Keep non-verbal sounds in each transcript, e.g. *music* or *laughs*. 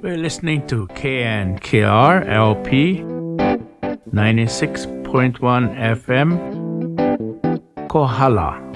We're listening to KNKR LP 96.1 FM Kohala.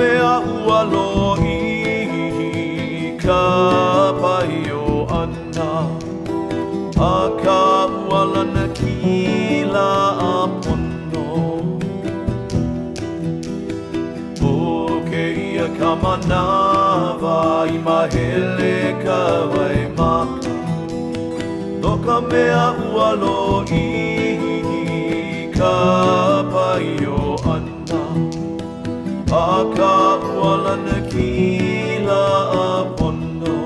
Mea ua lo i ka pai o ana. A ka ualana kila a pono O ke ia ka manawa i mahele ka vai maka No ka mea ualo i ka pai o Ka ualana kila a pono.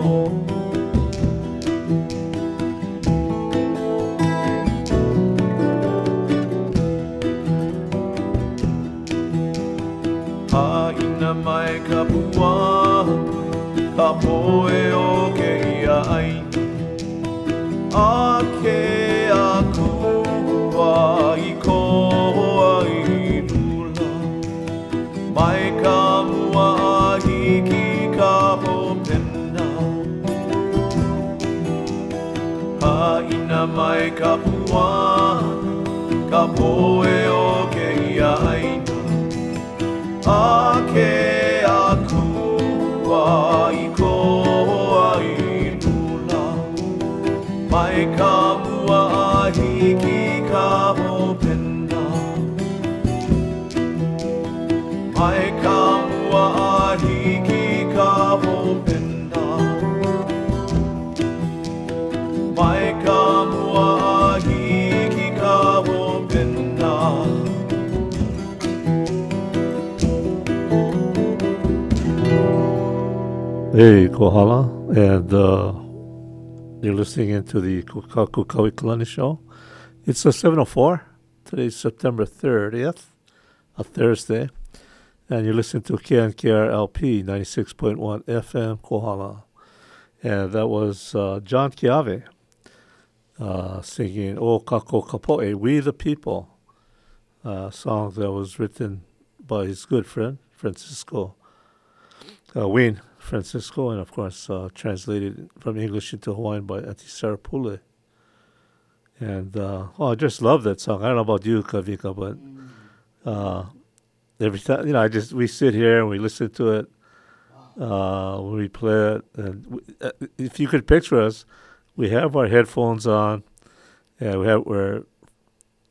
Haina mai ka pua Ka poe o Ka poe o Hey, Kohala, and uh, you're listening into the Kukaku Kawikalani show. It's a 704. Today's September 30th, a Thursday, and you're listening to KNKR LP 96.1 FM Kohala. And that was uh, John Kiave uh, singing O Kako Kapoe, We the People, a song that was written by his good friend, Francisco uh, Francisco, and of course uh, translated from English into Hawaiian by Auntie Sarah Pule. And uh, oh, I just love that song. I don't know about you, Kavika, but uh, every time you know, I just we sit here and we listen to it uh, we play it. And w- uh, if you could picture us, we have our headphones on, and we have we're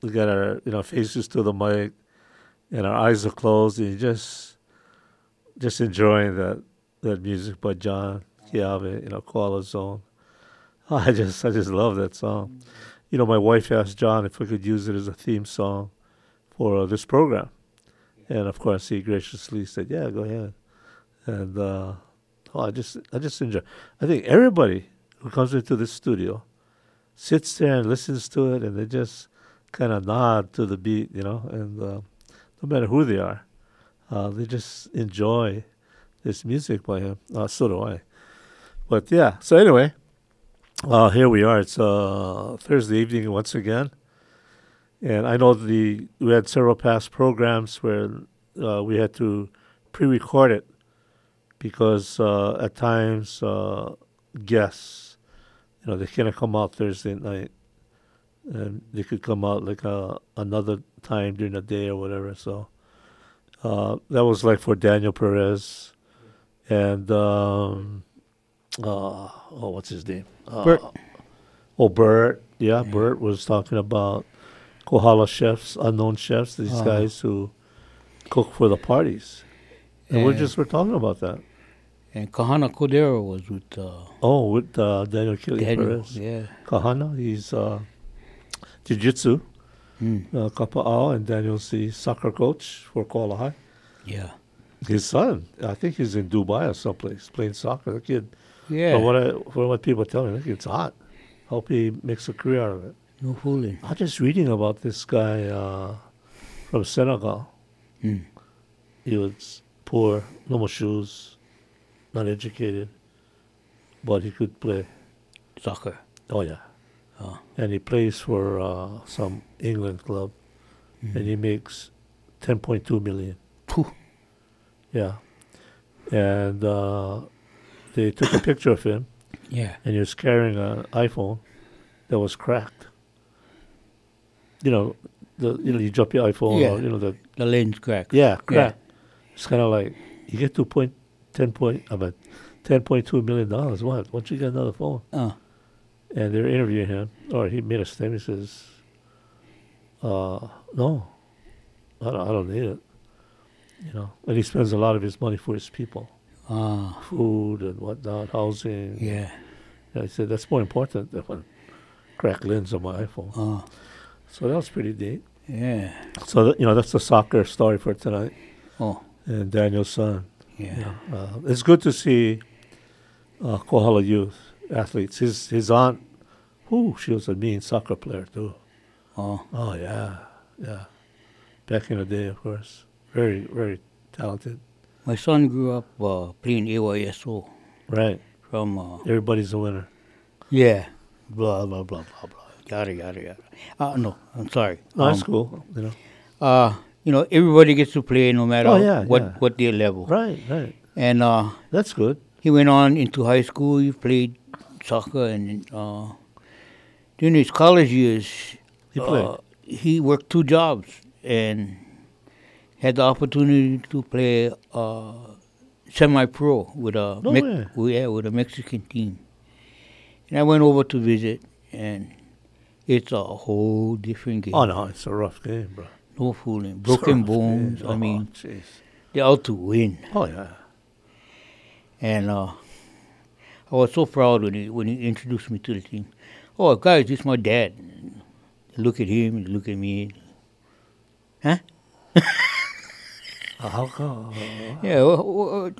we got our you know faces to the mic, and our eyes are closed, and you just just enjoying that music by John Kiave, you know, Koala Zone. *laughs* I just I just love that song. You know, my wife asked John if we could use it as a theme song for uh, this program, and of course he graciously said, "Yeah, go ahead." And uh, oh, I just I just enjoy. I think everybody who comes into this studio sits there and listens to it, and they just kind of nod to the beat, you know, and uh, no matter who they are, uh, they just enjoy this music by him. Uh, so do I. But yeah, so anyway, uh, here we are. It's uh, Thursday evening once again, and I know the we had several past programs where uh, we had to pre-record it because uh, at times uh, guests, you know, they cannot come out Thursday night, and they could come out like another time during the day or whatever. So that was like for Daniel Perez and um, uh, oh, what's his name? Uh, Bert. Oh, Bert. Yeah, Bert was talking about Kohala chefs, unknown chefs, these Uh-huh. guys who cook for the parties. And we're just we're talking about that. And Kahana Cordero was with uh, Oh, with uh, Daniel Daniel. Perez. Yeah. Kahana, he's uh, jiu-jitsu, Mm. uh, kapa'au, and Daniel's the soccer coach for Kohala High. Yeah. His son, I think he's in Dubai or someplace playing soccer. The kid, Yeah. from what, I, from what people tell me, the kid's hot. Hope he makes a career out of it. no fooling. I'm just reading about this guy uh, from Senegal. Mm. He was poor, no more shoes, not educated, but he could play. Soccer. Oh yeah, Oh. and he plays for uh, some England club, and he makes 10.2 million. Yeah, and uh, they took a picture of him, Yeah. and he was carrying an iPhone that was cracked. You know, the you know you drop your iPhone, Yeah. or, you know the The lens cracked. yeah cracked. It's kind of like you get to point ten point about ten point two million dollars. What? Once you get another phone, Uh, and they're interviewing him, or he made a statement. He says, uh, "No, I don't, I don't need it." You know, and he spends a lot of his money for his people, ah. food and whatnot, housing. Yeah. I said that's more important than one cracked lens on my iPhone. Ah. So that was pretty neat. Yeah. So that, you know that's the soccer story for tonight, Oh. and Daniel's son. Yeah. You know, uh, it's good to see uh, Kohala youth athletes. His his aunt, who she was a mean soccer player too. Oh. Oh yeah, yeah. Back in the day, of course, very very talented. My son grew up uh, playing AYSO Right, from. Uh, everybody's a winner. yeah. Blah blah blah blah blah. Yada yada yada. Uh, no, I'm sorry. No, that's Um, cool. You know. Uh, you know, everybody gets to play no matter Oh, yeah, what yeah. what their level. Right, right. And uh, That's good. he went on into high school. He played soccer, and uh, during his college years, He played. uh, he worked two jobs and had the opportunity to play uh, semi-pro with a No way. yeah with a Mexican team. And I went over to visit, and it's a whole different game. Oh no, it's a rough game, bro. No fooling, broken bones. game. I Oh, mean, jeez. they're out to win. Oh yeah. And uh, I was so proud when he when he introduced me to the team. Oh, guys, this is my dad. Look at him. Look at me. Huh? *laughs* Yeah. wha- wha-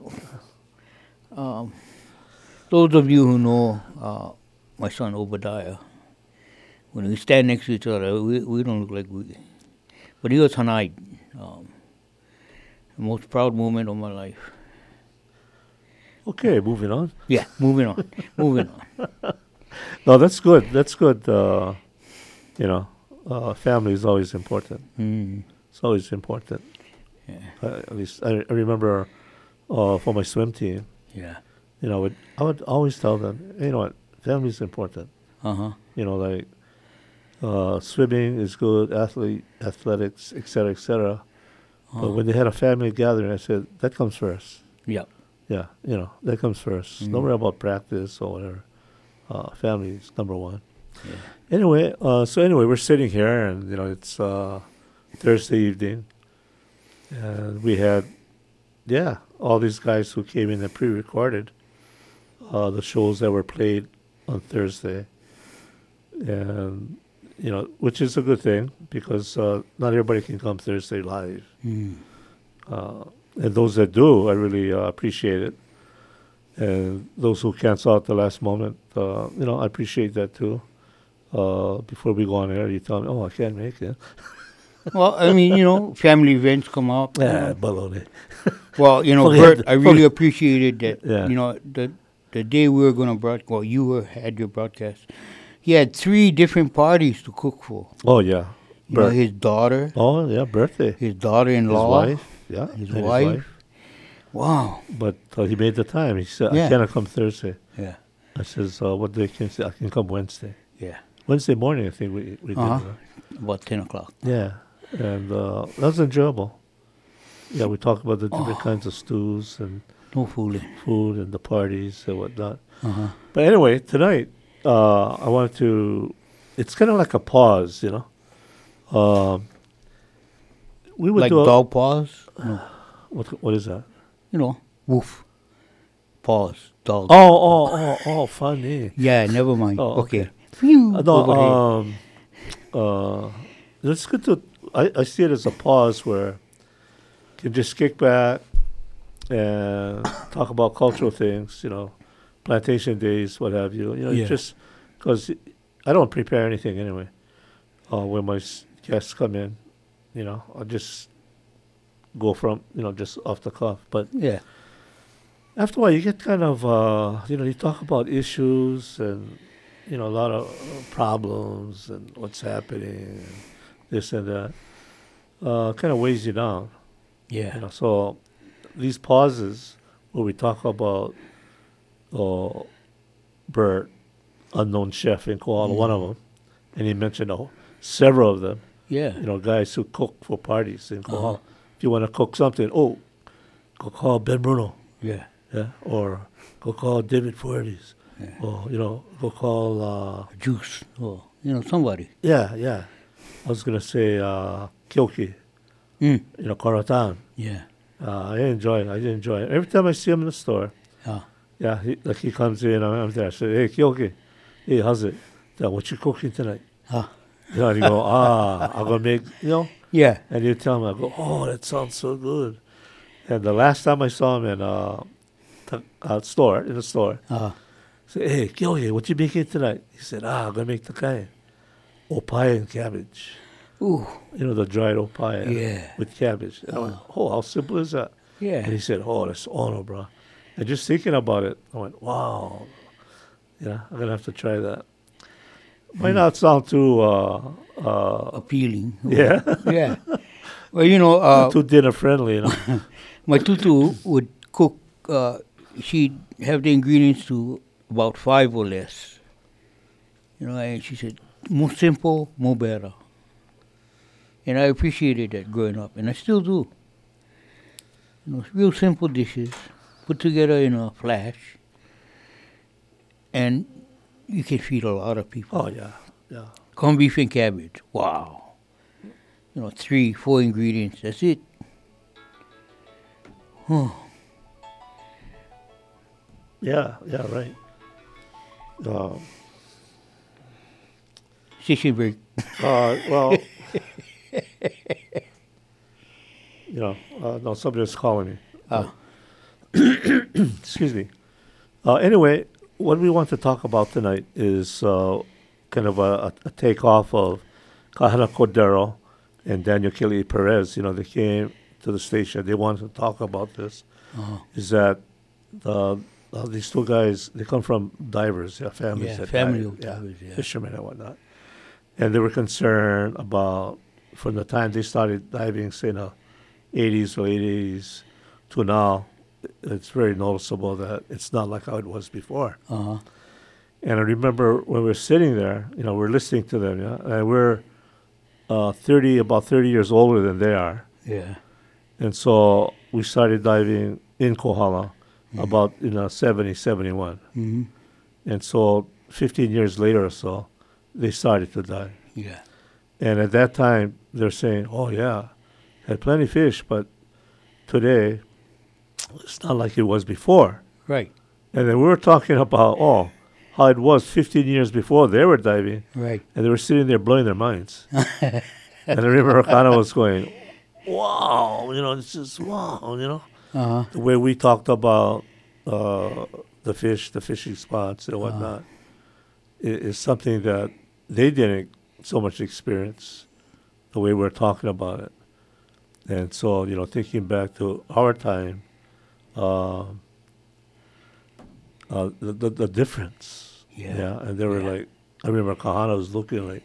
Um, those of you who know uh, my son Obadiah, when we stand next to each other, we, we don't look like we. But he was Hanai. Um, the most proud moment of my life. Okay, moving on. Yeah, moving on. moving on. *laughs* No, that's good. That's good. Uh, you know, uh, family is always important. Mm, It's always important. Yeah, Uh, at least I, I remember uh, for my swim team. yeah. You know, would, I would always tell them, you know what, family is important. Uh huh. You know, like uh, swimming is good, athlete, athletics, et cetera, et cetera. But when they had a family gathering, I said that comes first. Yeah. Yeah, you know, that comes 1st Mhm. Don't worry about practice or whatever. Uh, family is number one. Yeah. Anyway, uh, so anyway, we're sitting here, and you know, it's uh, Thursday evening, and we had, yeah, all these guys who came in and pre-recorded uh, the shows that were played on Thursday, and you know, which is a good thing because uh, not everybody can come Thursday live, Mm. uh, and those that do, I really uh, appreciate it. And those who cancel at the last moment, uh, you know, I appreciate that too. Uh, before we go on air, you tell me, "Oh, I can't make it." *laughs* Well, I mean, you know, family events come up. you Yeah, know. baloney. *laughs* Well, you know, Bert, I really appreciated that. Yeah. You know, the the day we were going to broadcast, well, you were had your broadcast. He had three different parties to cook for. Oh yeah, You know, his daughter, Oh yeah, birthday. his His daughter-in-law. His wife, yeah, his and wife. Wow. But uh, he made the time. He said, Yeah. "I cannot come Thursday." Yeah. I says, uh, "What day can I? I can come Wednesday." Yeah. Wednesday morning, I think we we Uh-huh. did. About ten o'clock. Yeah, and uh, that was enjoyable. Yeah, we talked about the different Oh. kinds of stews and No fooling. food and the parties and whatnot. Uh-huh. But anyway, tonight uh, I wanted to. It's kind of like a pause, you know. Um, we would Like do a, dog paws. No. *sighs* what, what is that? You know, woof. Paws. Dog. Oh, oh, oh, oh, funny. Yeah, never mind. Oh, okay. okay. No, um, uh, it's good to. I, I see it as a pause where you can just kick back and talk about cultural things, you know, plantation days, what have you. You know, Yeah. just because I don't prepare anything anyway. Uh, when my guests come in, you know, I just go from you know just off the cuff. But yeah. after a while, you get kind of, uh, you know, you talk about issues and, you know, a lot of problems and what's happening, and this and that. Uh, kind of weighs you down, Yeah. you know. So these pauses where we talk about, uh, Bert, unknown chef in Kohala, one of them, and he mentioned oh, several of them, Yeah. you know, guys who cook for parties in Kohala. If you want to cook something, oh, go call Ben Bruno Yeah. yeah, or go call David Fuertes, Yeah. or you know, go call. Uh, Juice. Oh, you know, somebody. yeah, yeah. I was gonna say uh, Kyoki, Mm. you know, Koratan. Yeah. Uh, I enjoy it. I enjoy it. Every time I see him in the store, Ah. yeah, he, like he comes in, I'm, I'm there. I say, hey, Kyoki, hey, how's it? Yeah, what you cooking tonight? Ah. You *laughs* know, and you go, ah, I'm gonna make, you know, Yeah. and you tell him, I go, oh, that sounds so good. And the last time I saw him in uh, the uh, store, in the store, Ah. Say, hey, Gilly, what you making tonight? He said, ah, I'm going to make the kind. Opae and cabbage. Ooh. You know, the dried opae Yeah. with cabbage. And I went, oh, how simple is that? Yeah. And he said, oh, that's honor, bro. And just thinking about it, I went, wow. Yeah, I'm going to have to try that. Might not sound too, uh, uh, Appealing. yeah, *laughs* yeah. Well, you know, uh, too dinner friendly, you know. *laughs* my tutu would cook. Uh, she'd have the ingredients to about five or less. You know, and she said, "More simple, more better." And I appreciated that growing up, and I still do. You know, real simple dishes put together in a flash, and you can feed a lot of people. oh, yeah, yeah. Corned beef and cabbage. Wow. You know, three, four ingredients. That's it. Oh, Yeah, yeah, right. Um, station break. Uh, well, *laughs* you know, uh, no, somebody was calling me. Ah. *coughs* Excuse me. Uh, anyway, what we want to talk about tonight is uh, kind of a, a, takeoff of Kahana Cordero and Daniel Kelly Perez. You know, they came to the station. They wanted to talk about this. Uh-huh. Is that uh, uh, these two guys? They come from divers, yeah, families Yeah, family dive, divers, yeah. fishermen and whatnot. And they were concerned about from the time they started diving, say in the 80s or 80s to now. It's very noticeable that it's not like how it was before. Uh-huh. And I remember when we were sitting there, you know, we're listening to them, yeah, and we're uh, 30, about 30 years older than they are. Yeah. And so we started diving in Kohala about, you know, 70, 71. Mm-hmm. And so 15 years later or so, they started to die. Yeah. And at that time, they're saying, oh, yeah, had plenty of fish, but today, it's not like it was before. Right. And then we were talking about, oh, how it was 15 years before they were diving, Right. and they were sitting there blowing their minds. and I remember Kana was going, wow, you know, it's just wow, you know. Uh huh. The way we talked about uh, the fish, the fishing spots and whatnot, i is something that they didn't so much experience the way we're talking about it. And so, you know, thinking back to our time, um, uh, the, the, the difference. Yeah. And they were Yeah. like, I remember Kahana was looking like,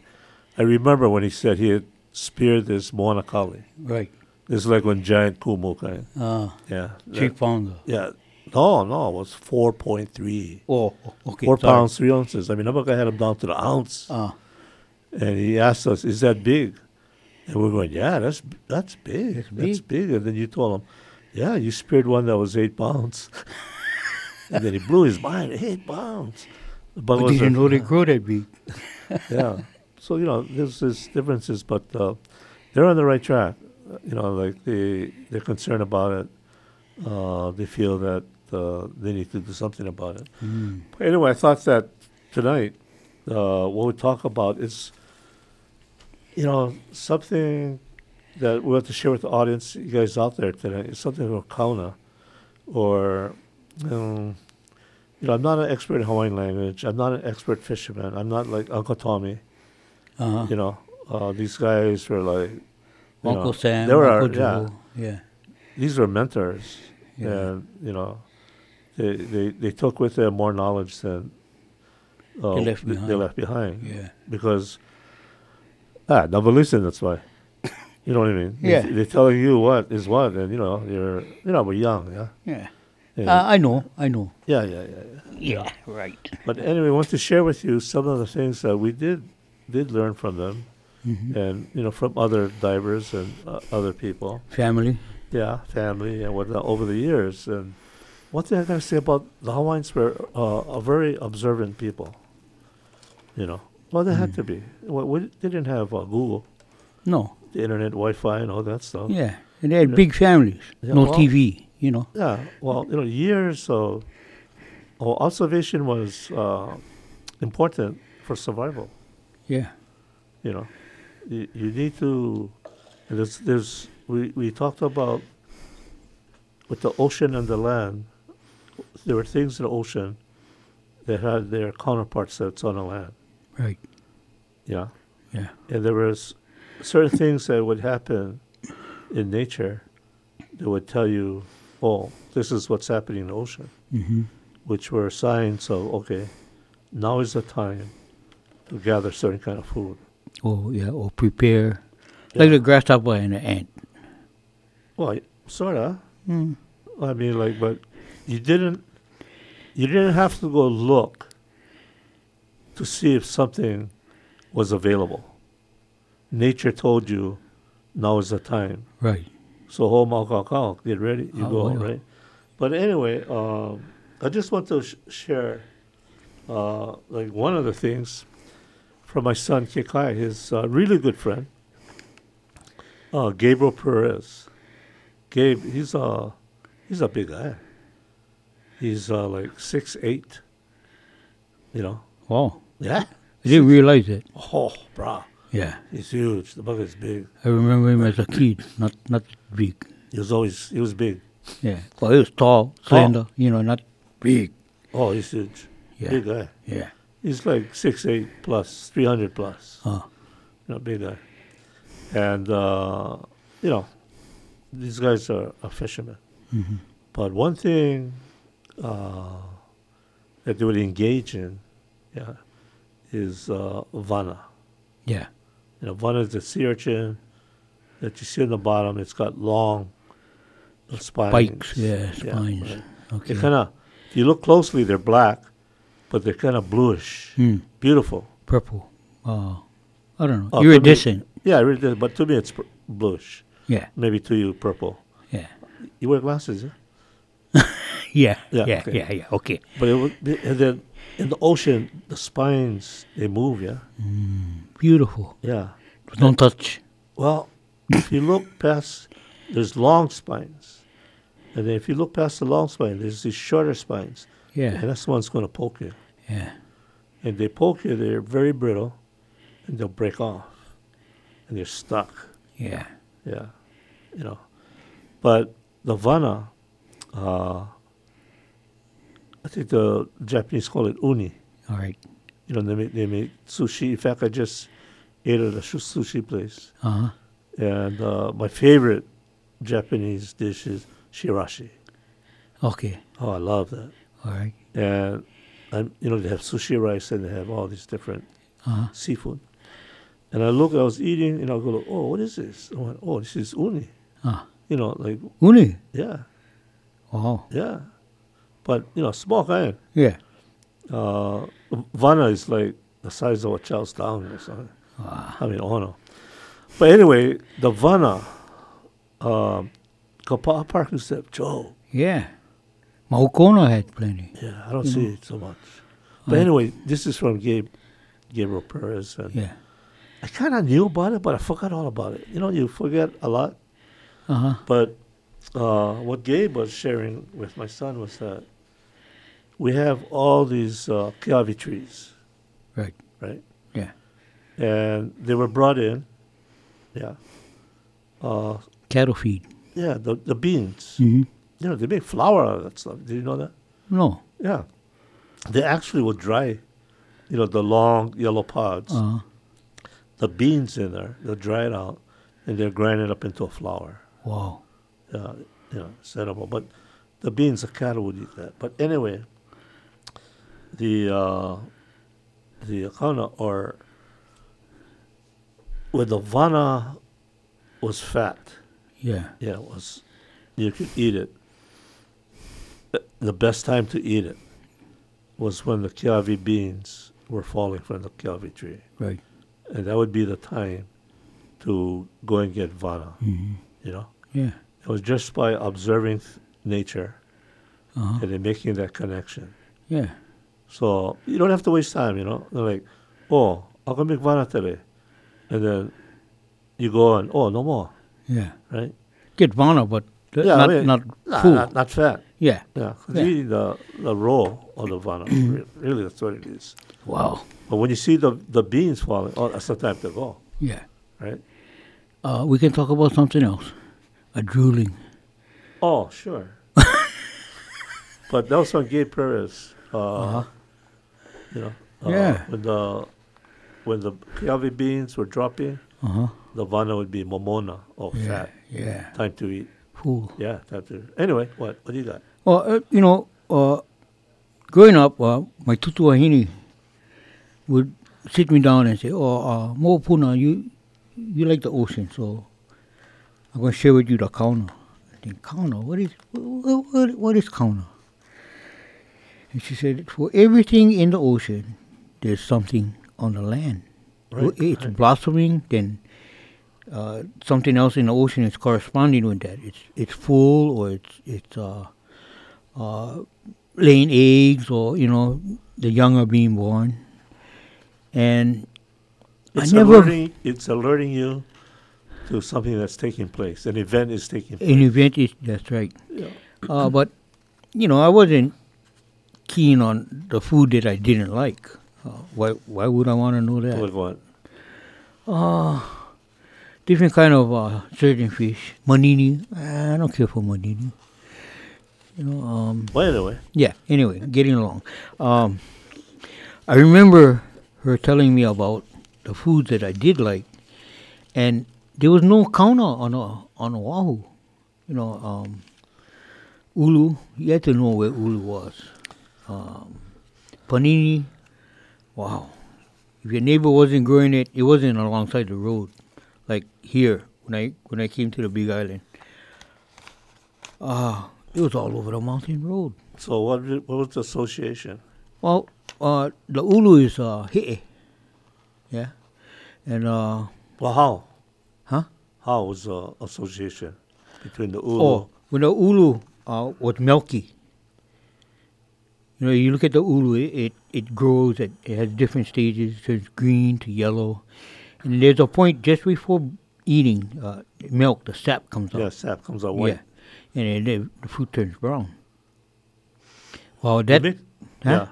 I remember when he said he had speared this Moana Kali. Right. This is like when giant kumu kind. Uh, Yeah. that- pounder. yeah. No, no, it was 4.3. Oh, okay. Four sorry. pounds, three ounces. I mean, Nabaka had him down to the ounce. Uh, And he asked us, is that big? And we're going, yeah, that's that's big. That's That's, big. And then you told him, yeah, you speared one that was eight pounds. *laughs* and then he blew his mind, eight pounds. But was didn't know they grow that big. *laughs* yeah. So you know, there's there's differences, but uh, they're on the right track. You know, like they they're concerned about it. Uh, they feel that uh, they need to do something about it. Mm. But anyway, I thought that tonight, uh, what we talk about is, you know, something that we have to share with the audience, you guys out there today. It's something about kauna, or, um, you know, I'm not an expert in Hawaiian language. I'm not an expert fisherman. I'm not like Uncle Tommy. Uh-huh. You know, uh, these guys were like, Uncle know, Sam, they were, Uncle yeah, Joe. Yeah. these were mentors, Yeah. and you know, they they, they took with them more knowledge than uh, They left th- They behind. left behind Yeah. because ah, never listen. That's why. You know what I mean? They- Yeah. They're telling you what is what, and you know you're you know we're young, yeah. Yeah. Yeah, Uh, I know. I know. yeah, yeah, yeah, yeah. Yeah. Right. But anyway, I want to share with you some of the things that we did did learn from them, Mhm. and you know from other divers and uh, other people. Family. yeah, family and whatnot over the years. And one thing I gotta say about the Hawaiians were uh, a very observant people. You know, well, they had to be. Well, we didn't have uh, Google, No. the internet, Wi-Fi, and all that stuff. Yeah. And they had Yeah. big families. Yeah, no well- TV. You know. Yeah, well, you know, years of of observation was uh, important for survival. Yeah. You know, you, you need to. and There's, there's we, we talked about with the ocean and the land. There were things in the ocean that had their counterparts that's on the land. Right. Yeah, Yeah. and there was certain things that would happen in nature that would tell you, oh, this is what's happening in the ocean, Mm-hmm. which were signs of okay, now is the time to gather certain kind of food. Or yeah. Or prepare. Like the grasshopper and the ant. Well, sorta. Mm. I mean, like, but you didn't, you didn't have to go look to see if something was available. Nature told you, now is the time. Right. So ho mau kau kau, get ready, you Oh, go, wow. right? But anyway, um, I just want to sh- share, uh, like one of the things from my son Kikai, his uh, really good friend, uh, Gabriel Perez. Gabe, he's a he's a big guy. He's uh, like six eight. You know, Wow. yeah. I didn't realize that. Oh, brah, Yeah. he's huge. The bug is big. I remember him as a kid, not not big. He was always he was big. Yeah. Well, he was tall, slender, you know, not big. Oh, he's huge. Yeah. Big guy. Yeah. He's like six eight plus, three hundred plus. Uh, You know, big guy. And uh, you know, these guys are, are fishermen. mhm. But one thing uh, that they would engage in, yeah, is uh, vana. Yeah. You know, vana is the sea urchin that you see on the bottom. It's got long spines. Spikes, yeah, spines. right. Okay. They kind of, if you look closely, they're black, but they're kind of bluish. Hmm. Beautiful. Purple. Uh, I don't know. Oh, to me- Iridescent. Yeah, does, but to me it's pur- bluish. Yeah. Maybe to you, purple. Yeah. You wear glasses, yeah? Yeah. Yeah, Yeah. okay. Yeah. Yeah. Okay. But it be, and then in the ocean, the spines they move, yeah, Beautiful. yeah. Don't touch. Well, if you look past, there's long spines, And then if you look past the long spine, there's these shorter spines. Yeah. And that's the one's going to poke you. Yeah. And they poke you, they're very brittle, and they'll break off. And they're stuck. Yeah. Yeah. You know. But the vana, uh, I think the Japanese call it uni. All right. You know, they make, they make sushi. In fact, I just ate at a sushi place. Uh huh. And uh, my favorite Japanese dish is chirashi. Okay. Oh, I love that. All right. And, I'm, you know, they have sushi rice and they have all these different Uh huh. seafood. And I look, I was eating, and I go, oh, what is this? I went, oh, this is uni. Ah. You know, like, Uni. yeah, Wow. yeah. But, you know, small kind. Yeah. Uh, Vana is like the size of a child's tongue or something. I mean, oh no. But anyway, the Vana, um, Kapaa Park to Joe. Yeah. Mahukona had plenty. Yeah, I don't see it so much. But anyway, this is from Gabe, Gabriel Perez. And Yeah. I kind of knew about it, but I forgot all about it. You know, you forget a lot. Uh huh. But uh, what Gabe was sharing with my son was that we have all these uh, kiavi trees, Right. right? Yeah. And they were brought in. Yeah. Uh, Cattle feed. yeah, the, the beans. Mm-hmm. You know, they make flour out of that stuff. Did you know that? No. Yeah. They actually would dry, you know, the long yellow pods, Uh the beans in there, they'll dry it out, and they'll grind it up into a flour. Wow. Uh, you know, it's edible. But the beans, the cattle would eat that. But anyway, the uh, the akana or when the vana was fat, Yeah. yeah, it was you could eat it. The- The best time to eat it was when the kiavi beans were falling from the kiavi tree, Right. and that would be the time to go and get vana. Mm-hmm. You know. Yeah. It was just by observing nature Uh huh. and then making that connection. Yeah. So you don't have to waste time, you know. They're like, oh, I'll go make vana today. And then you go on, oh, no more, Yeah. right? Get vana, but th- Yeah, I not mean, not Nah, food. not, not fat. yeah. Yeah, Yeah. you eat the, the raw of the vana. *clears throat* Re- really, that's what it is. Wow. But when you see the, the beans falling, oh, that's the time to go, Yeah. right? Uh, we can talk about something else. A drooling. Oh, sure. *laughs* but that was on Gabe Perez. Uh, Uh-huh. You know, uh, Yeah. When the when the kiavi beans were dropping, Uh huh. the vana would be momona or Yeah. fat. Yeah. Time to eat. Cool. Yeah, time to. Anyway, what what do you got? Well, uh, you know, uh, growing up, uh, my tutuahini would sit me down and say, "Oh, uh, Mo'opuna, you you like the ocean, so I'm going to share with you the kauna." I think kauna. What is what, what, what is kauna? And she said, "For everything in the ocean, there's something on the land. Right, it's right. blossoming, then." Uh, something else in the ocean is corresponding with that. It's it's full or it's it's uh, uh, laying eggs or you know the young are being born and It's I never alerting. It's alerting you to something that's taking place. An event is taking place. an event is that's right Yeah. uh, but you know I wasn't keen on the food that I didn't like uh, why why would I want to know that Like what? different kind of uh, certain fish manini I don't care for manini you know um, Well, anyway, Yeah, anyway, getting along. Um, I remember her telling me about the foods that I did like, and there was no counter on a, on Oahu. You know, um, Ulu, you had to know where Ulu was. Um, panini, wow. If your neighbor wasn't growing it, it wasn't alongside the road, like here when I when I came to the Big Island. Ah, it was all over the mountain road. so what? What was the association? Well, uh, the ulu is uh, he'e. Yeah. And, uh, Well, how? Was the association between the ulu? Oh, when the ulu uh, was milky. You know, you look at the ulu, it, it, it grows, it, it has different stages, it turns green to yellow. And there's a point just before eating, uh, milk, the sap comes out. yeah, sap comes out white. Yeah. and then the, the fruit turns brown. Well, that. Huh? Yeah.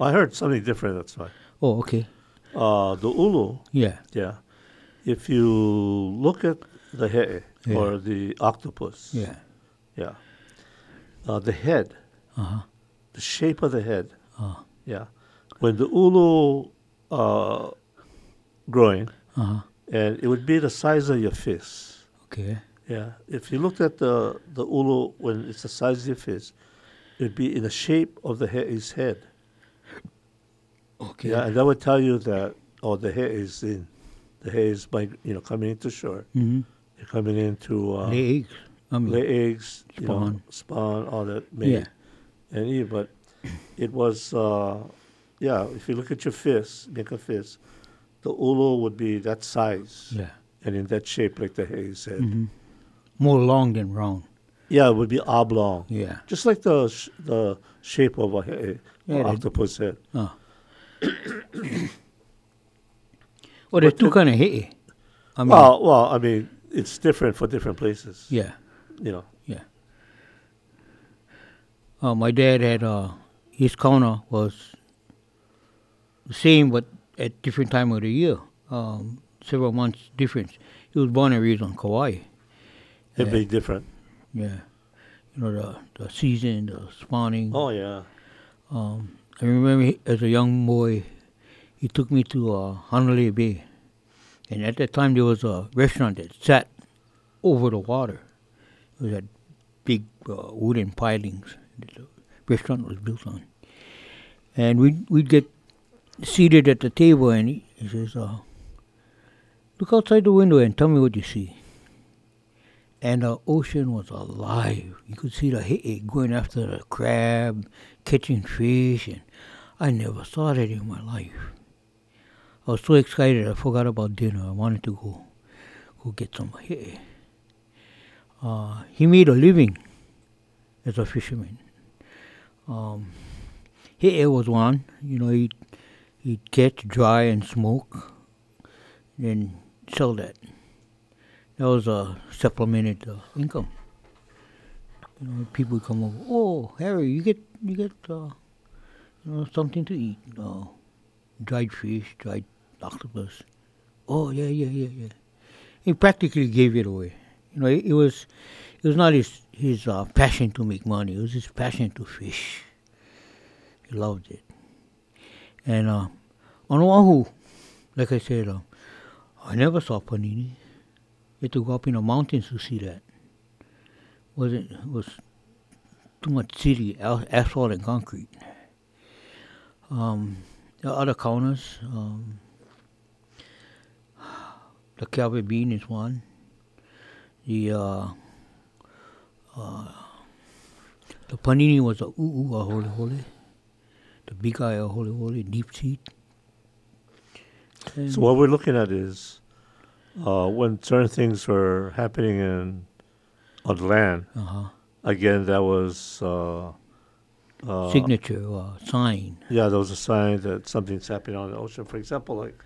I heard something different. That's why. Oh, okay. Uh, the ulu, Yeah. yeah. If you look at the head Yeah. or the octopus, Yeah. yeah, uh, the head, Uh huh. the shape of the head, Uh yeah. When the ulu uh, growing, huh. and it would be the size of your fist. Okay. Yeah. If you looked at the the ulu when it's the size of your fist, it'd be in the shape of the he- his head. Okay. Yeah, and that would tell you that oh, the hair is in, the is by you know coming into shore. Mm-hmm. You're coming into uh, Lay eggs. I mean. lay eggs, you know, Spawn. spawn, all that mate, Yeah. and eat. But it was uh, yeah. If you look at your fist, make a fist, the ulu would be that size Yeah. and in that shape, like the hair's head. Mm-hmm. More long than round. Yeah, it would be oblong, Yeah. just like the sh- the shape of a, he- Yeah, octopus head. Oh. *clears throat* well, But two kind of hay. I mean, well, well, I mean, it's different for different places. yeah, You know. yeah. Uh, my dad had uh, his counter was the same, but at different time of the year, um, several months difference. He was born and raised on Kauai. It'd be different. Yeah, you know the the season, the spawning. Oh yeah. Um, I remember as a young boy, he took me to uh, Honolulu Bay. And at that time, there was a restaurant that sat over the water. It was had big uh, wooden pilings that the restaurant was built on. And we'd, we'd get seated at the table, and he, he says, uh, Look outside the window and tell me what you see. And the ocean was alive. You could see the he'e going after the crab, catching fish, and I never saw that in my life. I was so excited I forgot about dinner. I wanted to go go get some he'e. Uh, he made a living as a fisherman. Um, he'e was one. You know, he'd, he'd catch, dry, and smoke, then sell that. That was a supplemented uh, income. You know, people come over. Oh, Harry, you get you get uh, you know something to eat. Uh, dried fish, dried octopus. Oh yeah, yeah, yeah, yeah. He practically gave it away. You know, it, it was it was not his his uh, passion to make money. It was his passion to fish. He loved it. And uh, on Oahu, like I said, uh, I never saw panini. You had to go up in the mountains to see that. Wasn't it was too much city asphalt and concrete. Um, the other counters, um, the Calvin bean is one. The uh, uh, the panini was a ooh a holy holy. The big eye a holy holy deep seed. And So what we're looking at is uh, when certain things were happening in on the land. uh-huh. Again, that was uh, uh, signature uh, sign. yeah, there was a sign that something's happening on the ocean. For example, like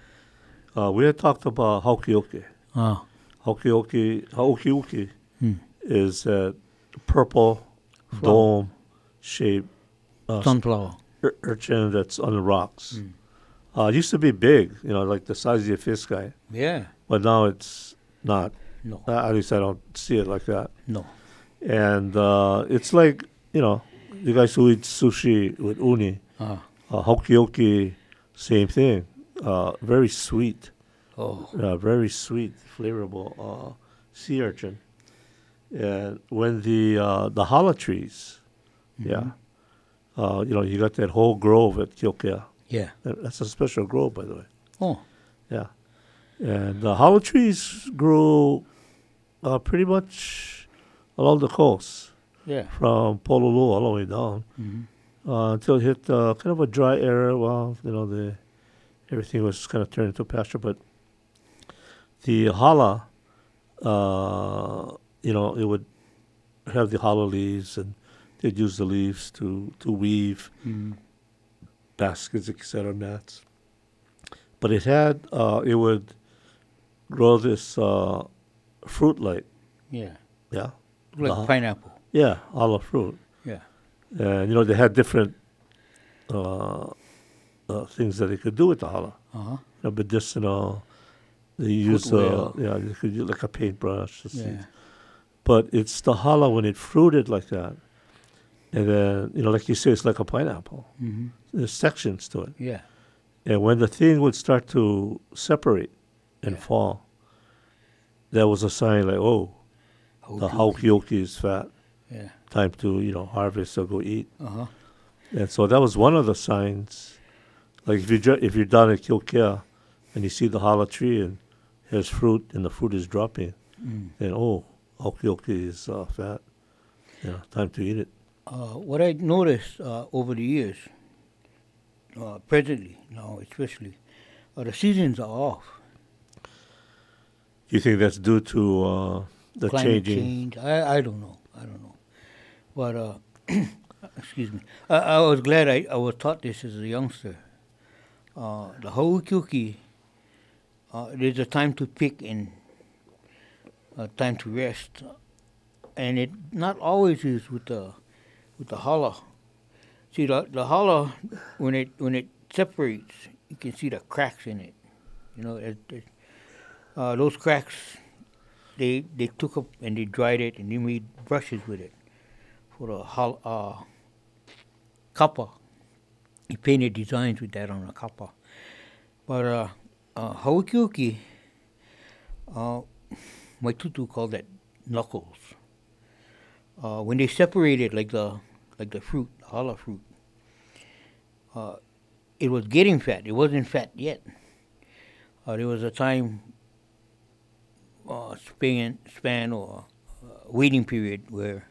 uh, we had talked about ha'uke'uke. Ah, ha'uke'uke, ha'uke'uke hmm. is that purple Flower. dome shaped uh, sunflower. ur- urchin that's on the rocks. Uh, it used to be big, you know, like the size of your fist guy, Yeah. but now it's not. No. Uh, at least I don't see it like that. No. And uh, it's like, you know, you guys who eat sushi with uni, Ah. uh, same thing. Uh, very sweet, Oh. uh, very sweet, flavorful uh, sea urchin. And when the uh, the hala trees, yeah, uh, you know, you got that whole grove at Keokea. Yeah. That's a special grove, by the way. Oh. Yeah. And the hala trees grew uh, pretty much along the coast Yeah. from Pololu all the way down Mhm. uh, until it hit uh, kind of a dry area. Well, you know, the everything was kind of turned into pasture. But the hala, uh, you know, it would have the hala leaves and they'd use the leaves to, to weave Mhm. baskets, etc., mats. But it had, uh, it would grow this uh, fruit light, Yeah. yeah, Like Uh-huh. pineapple. Yeah, hala fruit. Yeah. And you know they had different uh, uh, things that they could do with the hala. Uh huh. You know, medicinal. They use uh, yeah, they could use like a paintbrush. Yeah. But it's the hala when it fruited like that, and then you know, like you say, it's like a pineapple. hmm There's sections to it, Yeah. and when the thing would start to separate and Yeah. fall, that was a sign like, oh, the ha'uke'uke is fat. Yeah. Time to you know harvest or go eat. Uh huh. And so that was one of the signs. Like if you ju- if you're down at Keokea and you see the hala tree and there's fruit and the fruit is dropping, Mm. then oh, ha'uke'uke is uh, fat. Yeah, time to eat it. Uh, what I noticed uh, over the years, uh, presently now especially, uh, the seasons are off. You think that's due to uh, the Climate changing? change. I, I don't know. I don't know. But uh, *clears throat* excuse me. I, I was glad I, I was taught this as a youngster. Uh, the ha'uke'uke, uh, there's a time to pick and a time to rest, and it not always is with the with the hala. See the the hala when it when it separates, you can see the cracks in it. You know, it, it, uh, those cracks they they took up and they dried it and they made brushes with it for the hol- uh, kapa. He painted designs with that on a kapa. But uh, uh, ha'uke'uke, uh, my tutu called that knuckles. Uh, when they separated like the like the fruit, the hala fruit, uh, it was getting fat. It wasn't fat yet. Uh, there was a time uh, span span or uh, waiting period where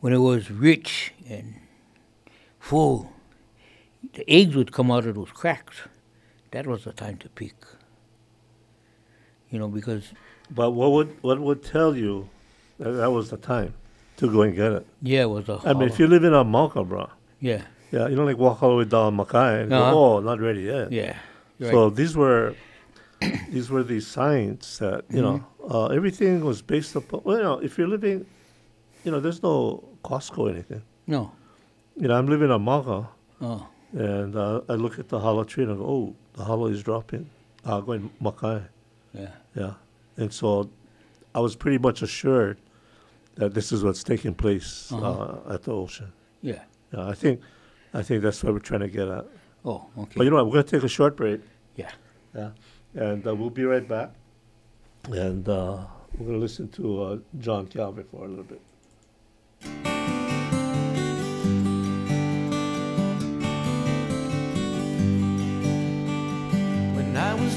when it was rich and full, the eggs would come out of those cracks. That was the time to pick. You know, because But what would what would tell you that that was the time to go and get it? yeah, it was a. I mean, if you live in a Mauka, bro, yeah, yeah, you don't like walk all the way down Makai and Uh-huh. go, oh, not ready yet. yeah, So right. these were *coughs* these were these signs that you know Mm-hmm. uh, everything was based upon. Well, you know, if you're living, you know, there's no Costco or anything. no, You know, I'm living in Mauka, oh, and uh, I look at the hala tree and I go, oh, the hala is dropping. Uh, going Makai, yeah, yeah. And so I was pretty much assured that this is what's taking place uh Uh-huh. at the ocean. yeah. Yeah, I think, I think that's what we're trying to get at. Oh, okay. But you know what? We're gonna take a short break. yeah. Yeah, and uh, we'll be right back. And uh, we're going to listen to uh, John Calvin for a little bit.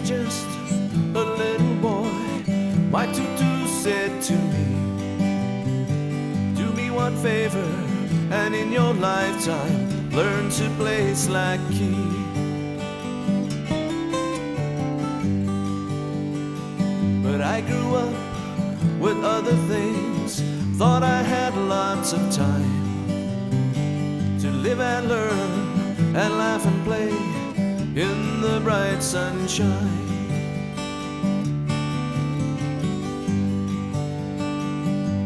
Just a little boy, my tutu said to me, Do me one favor, and in your lifetime, learn to play slack key. But I grew up with other things, thought I had lots of time to live and learn and laugh and play in the bright sunshine.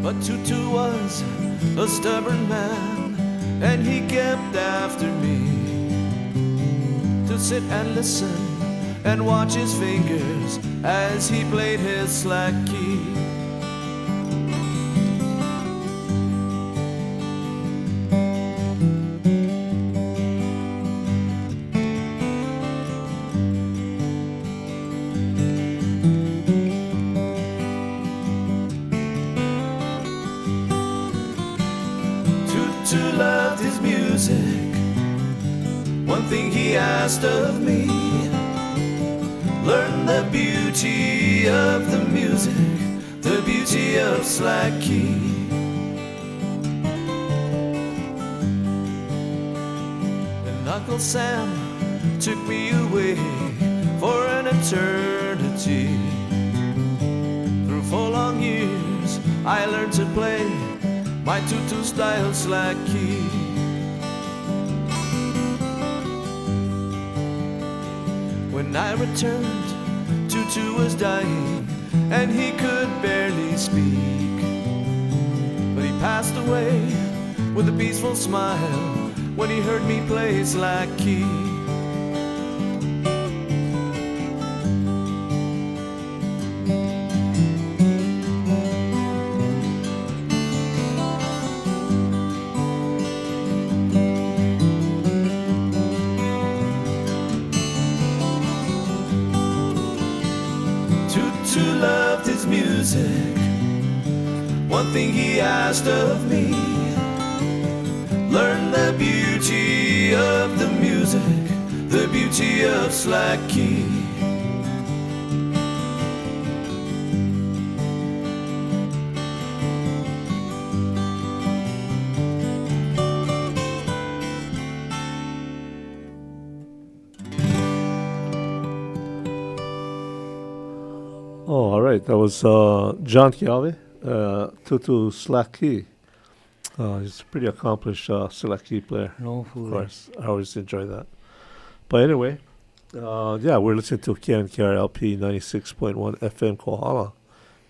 But Tutu was a stubborn man, and he kept after me to sit and listen and watch his fingers as he played his slack key. Slack key. And Uncle Sam took me away for an eternity. Through four long years, I learned to play my tutu style slack key. When I returned, Tutu was dying and he could barely speak. But he passed away with a peaceful smile when he heard me play slack key. Asked of me learn the beauty of the music, the beauty of slack key. Oh, all right. That was uh, John Keawe, uh, Tutu Slaki. Uh, he's a pretty accomplished uh, Slaki player. No Of course, I always enjoy that. But anyway, uh, yeah, we're listening to KNKRLP 96.1 FM Kohala.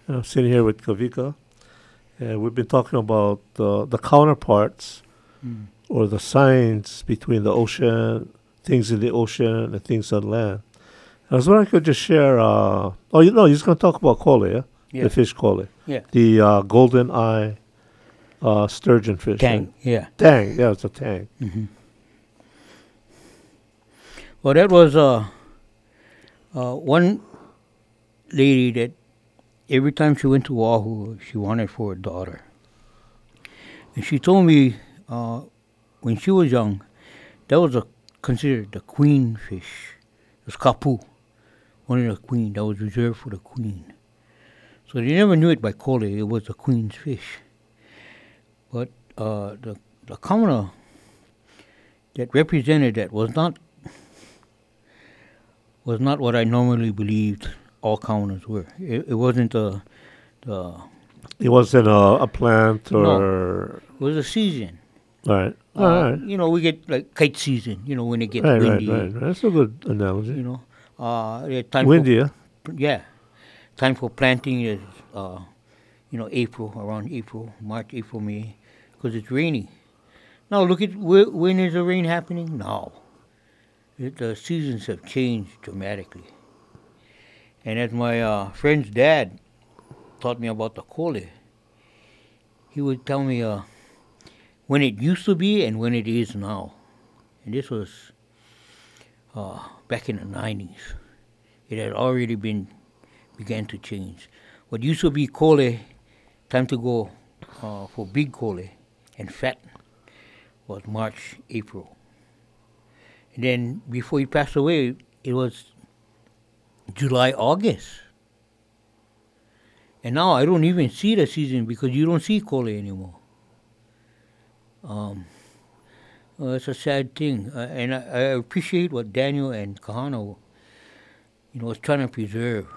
And I'm sitting here with Kavika, and we've been talking about uh, the counterparts Mm. or the signs between the ocean, things in the ocean, and things on land. I was wondering if I could just share. Uh, oh, you know, he's going to talk about kole, yeah? Yeah. The fish kole. Yeah. The uh, golden eye uh, sturgeon fish. Tang. right? Yeah. Tang, yeah, it's a tang. hmm Well, that was uh, uh, one lady that every time she went to Oahu, she wanted for a daughter. And she told me uh, when she was young, that was a, considered the queen fish. It was kapu, one of the queen that was reserved for the queen. So they never knew it by kole. It was the queen's fish. But uh, the the kauna that represented that was not was not what I normally believed all commoners were. It, it wasn't the the It wasn't a, a plant or. it was a season. All right. Uh, All right. You know, we get like kite season. You know, when it gets Right, right, windy. right, right. That's a good analogy. You know, uh, time Windy? For, yeah, time for planting is uh, you know April around April, March, April, May, because it's rainy. Now look at wh- when is the rain happening now. It, the seasons have changed dramatically. And as my uh, friend's dad taught me about the kole, he would tell me uh, when it used to be and when it is now. And this was uh, back in the 90s. It had already been began to change. What used to be kole, time to go uh, for big kole and fat, was March, April. And then before he passed away, it was July, August. And now I don't even see the season because you don't see kole anymore. Um, well, it's a sad thing, uh, and I, I appreciate what Daniel and Kahana, you know, was trying to preserve.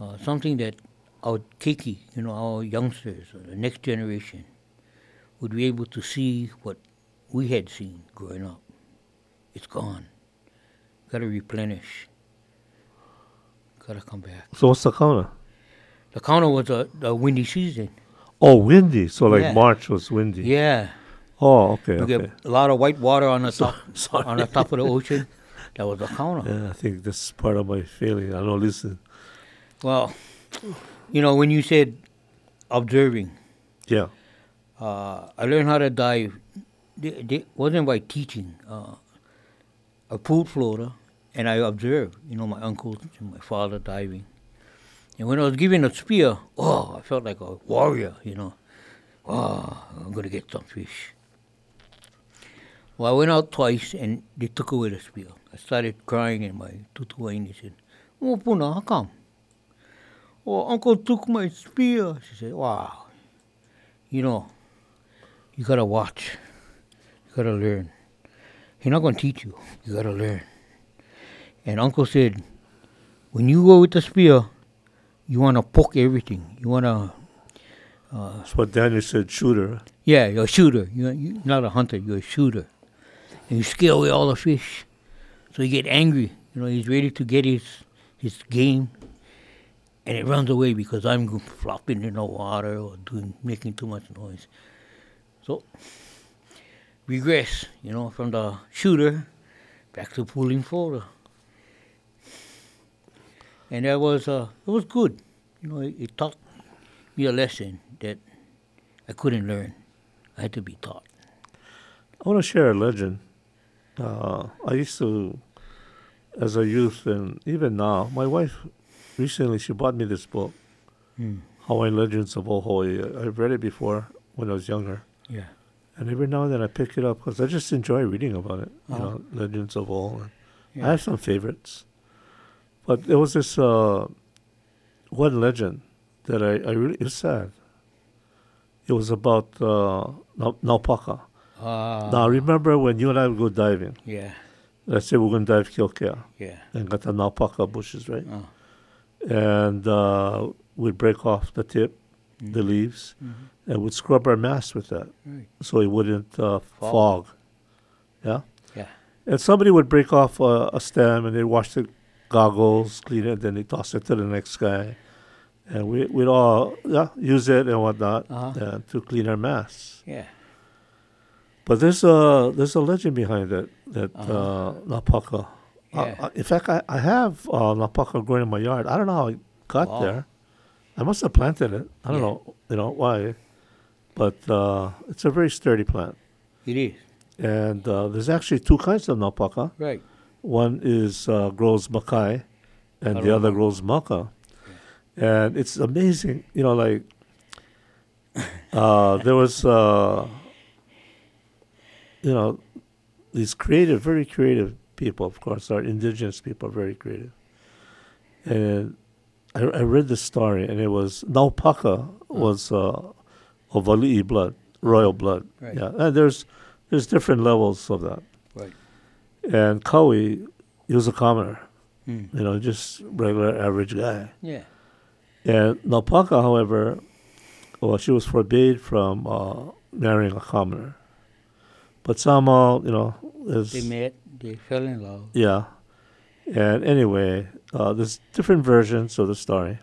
Uh, something that our keiki, you know, our youngsters, or the next generation, would be able to see what we had seen growing up. It's gone. Got to replenish. Got to come back. So what's the counter? The counter was a, a windy season. Oh, windy. So like Yeah. March was windy. Yeah. Oh, okay, You okay. get a lot of white water on the *laughs* top sorry. on the top of the ocean. That was a counter. Yeah, I think this is part of my feeling. I don't listen. Well, you know, when you said observing, Yeah. uh, I learned how to dive. It wasn't by teaching. Uh, I pool floater, and I observed, you know, my uncles and my father diving. And when I was given a spear, oh, I felt like a warrior, you know. Oh, I'm going to get some fish. Well, I went out twice, and they took away the spear. I started crying, and my he said, Oh, Puna, how come? Oh, uncle took my spear. She said, wow. You know, you gotta watch. You gotta learn. He's not gonna teach you. You gotta learn. And uncle said, when you go with the spear, you wanna poke everything. You wanna, uh, That's what Daniel said, shooter. yeah, you're a shooter. You're, you're not a hunter. You're a shooter. And you scare away all the fish. So you get angry. You know, he's ready to get his his game. And it runs away because I'm flopping in the water or doing making too much noise. So regress, you know, from the shooter back to pulling forward. And that was uh, it was good. You know, it, it taught me a lesson that I couldn't learn. I had to be taught. I want to share a legend. Uh, I used to, as a youth, and even now, my wife recently she bought me this book, Hmm. Hawaiian Legends of Hawaii. I've read it before when I was younger, Yeah. and every now and then I pick it up because I just enjoy reading about it. You Uh-huh. know, Legends of. And Yeah. I have some favorites, but there was this uh, one legend that I, I really it was sad. It was about uh, Nau- Naupaka. Uh, Now remember when you and I would go diving? Yeah. Let's say we're going to dive Keokea Yeah. and got the Naupaka bushes, right? Oh. And uh, we'd break off the tip, the leaves, Mhm. and we'd scrub our mask with that Right. so it wouldn't uh, Fog. fog. Yeah? Yeah. And somebody would break off a, a stem and they'd wash the goggles, clean it, and then they toss it to the next guy. And we, we'd all yeah, use it and whatnot Uh-huh. uh, to clean our masks. Yeah. But there's a there's a legend behind it that uh Uh-huh. naupaka. Uh, Yeah. uh, in fact, I, I have uh, naupaka growing in my yard. I don't know how it got Wow. there. I must have planted it. I don't Yeah. know, you know why, but uh, it's a very sturdy plant. It is. And uh, there's actually two kinds of naupaka. Right. One is uh, grows makai, and the other grows mauka. And it's amazing, you know, like *laughs* uh, there was, uh, you know, these creative, very creative people. Of course, our indigenous people are very creative. And I, I read this story, and it was Naupaka was uh, of Ali'i blood, royal blood. Right. Yeah, and there's there's different levels of that. Right. And Kaui, he was a commoner, Hmm. you know, just regular average guy. Yeah. And Naupaka, however, well, she was forbade from uh, marrying a commoner. But somehow, you know, They met. They fell in love. yeah. And anyway, uh, there's different versions of the story.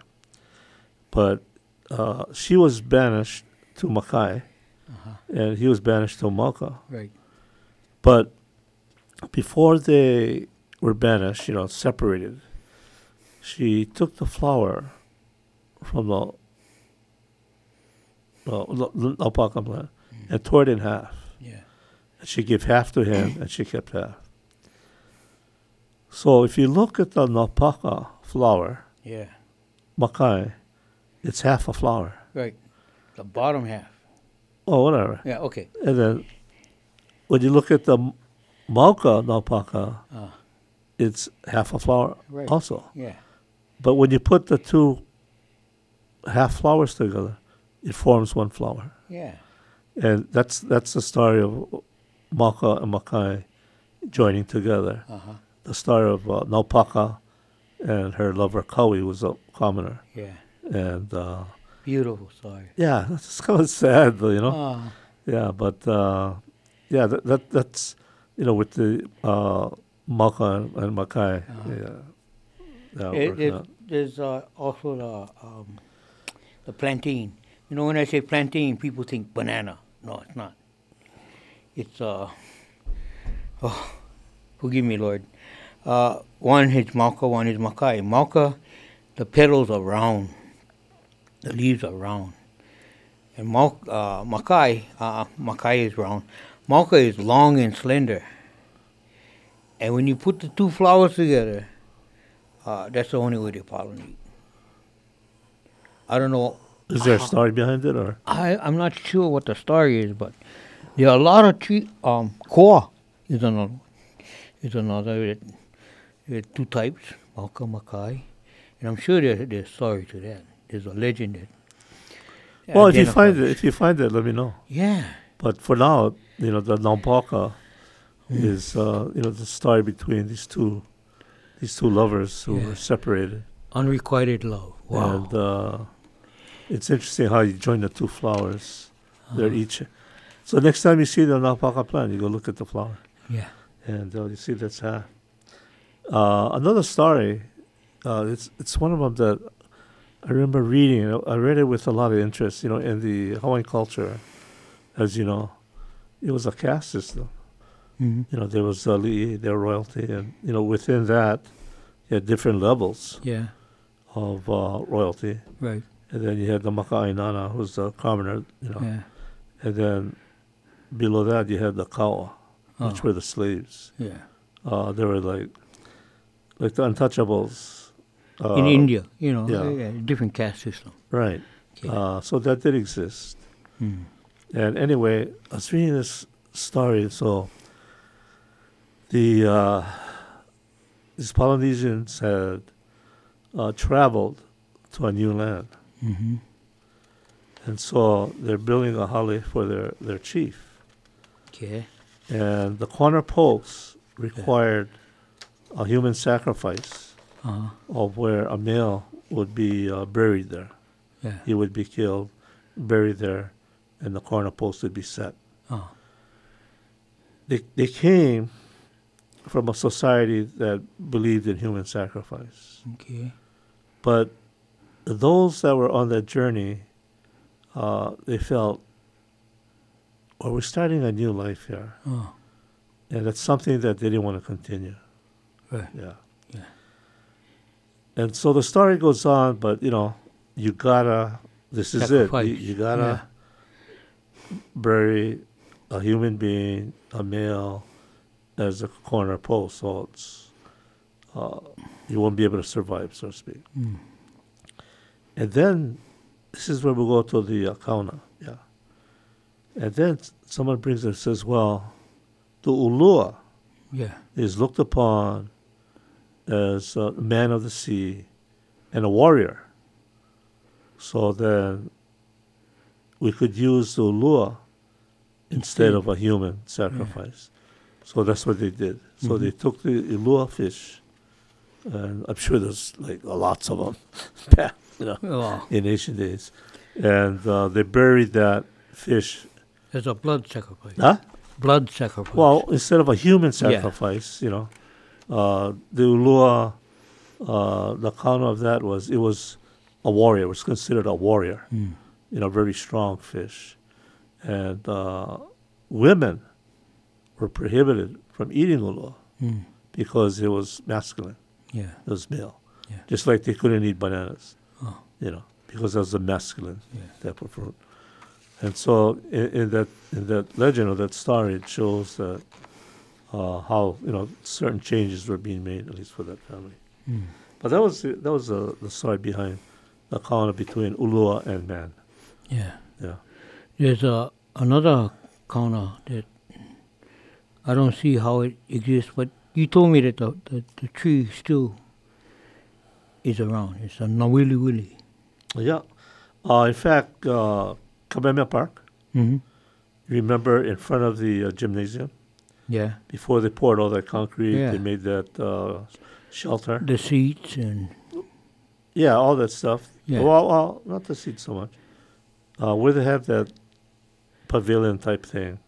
But uh, she was banished to Makai, Uh-huh. and he was banished to Mauka. Right. But before they were banished, you know, separated, she took the flower from the, the naupaka plant and tore it in half. Yeah. And she gave half to him and she kept half. So if you look at the naupaka flower, Yeah. makai, it's half a flower. Right. The bottom half. Oh, whatever. Yeah. Okay. And then when you look at the Mauka naupaka, Uh, it's half a flower Right. also. yeah. But when you put the two half flowers together, it forms one flower. Yeah. And that's that's the story of Mauka and Makai joining together. Uh huh. The story of uh, Naupaka and her lover Kawi was a commoner. Yeah. And uh, Beautiful story. yeah, *laughs* that's kind of sad, you know. Uh, Yeah, but uh, yeah, that, that that's you know with the uh, Mauka and, and Makai. Uh-huh. Yeah, yeah, it, it, there's uh, also the um, the plantain. You know, when I say plantain, people think banana. No, it's not. It's uh. Oh, forgive me, Lord. Uh, one is mauka, one is makai. Mauka, the petals are round. The leaves are round. And mal- uh, makai, uh, makai is round. Mauka is long and slender. And when you put the two flowers together, uh, that's the only way they pollinate. I don't know. Is there a story behind it, or I, I'm not sure what the story is, but there are a lot of tree. Um, koa is another one. Is another. It, are two types, Mauka Makai. And I'm sure there, there's a story to that. There's a legend that. well, if you find it, if you find it, let me know. Yeah. But for now, you know, the Naupaka Hmm. is uh, you know the story between these two these two lovers who Yeah. were separated, Unrequited love. Wow. and uh, it's interesting how you join the two flowers. They're Uh-huh. each. So next time you see the Naupaka plant, you go look at the flower. yeah. and uh, you see that's half. Uh, another story, uh, it's it's one of them that I remember reading. I read it with a lot of interest. You know, in the Hawaiian culture, as you know, it was a caste system. Mm-hmm. You know, there was uh, li'i, there royalty, and you know, within that, you had different levels Yeah. of uh, royalty. Right. And then you had the maka'ainana, who's the commoner. You know, Yeah. and then below that you had the kawa, which Oh. were the slaves. Yeah. Uh, they were like, like the untouchables. Uh, In India, you know, yeah. yeah. different caste system. Right. Okay. Uh, so that did exist. Mm. And anyway, I was reading this story. So the uh, these Polynesians had uh, traveled to a new land, Mm-hmm. and so they're building a hale for their their chief. Okay. And the corner posts required a human sacrifice Uh-huh. of where a male would be uh, buried there. Yeah. He would be killed, buried there, and the corner post would be set. Oh. they, they came from a society that believed in human sacrifice. Okay. But those that were on that journey, uh, they felt, well, we're starting a new life here. Oh. And that's something that they didn't want to continue. Right. Yeah. Yeah. And so the story goes on, but, you know, you gotta, this is it. You, you gotta bury a human being, a male, as a corner post. So it's, uh, you won't be able to survive, so to speak. Mm. And then, this is where we go to the uh, kauna, yeah. And then someone brings it and says, well, the ulua Yeah. is looked upon as a man of the sea and a warrior. So then we could use the ulua instead of a human sacrifice. So that's what they did. So Mhm. they took the ulua fish, and I'm sure there's like lots of them, *laughs* *laughs* you know, Oh. in ancient days, and uh, they buried that fish. It's a blood sacrifice. Huh? Blood sacrifice. Well, instead of a human Yeah. sacrifice, you know, uh, the ulua, uh, the count of that was it was a warrior. It was considered a warrior. Mm. You know, very strong fish, and uh, women were prohibited from eating ulua Mm. because it was masculine. Yeah. It was male. Yeah. Just like they couldn't eat bananas, Oh. you know, because that was a masculine Yeah. type of fruit. And so in, in that in that legend or that story, it shows that uh, how you know certain changes were being made, at least for that family. Mm. But that was the- that was uh, the story behind the kauna between ulua and man. Yeah. Yeah. There's a another counter that I don't see how it exists, but you told me that the, the, the tree still is around. It's a Nawili Willy. Yeah. Uh, in fact, uh, Kamehameha Park. Mm-hmm. Remember, in front of the uh, gymnasium, Yeah. before they poured all that concrete, Yeah. they made that uh, shelter. The seats and Yeah, all that stuff. Yeah. Well, well, not the seats so much. Uh, where they have that pavilion type thing,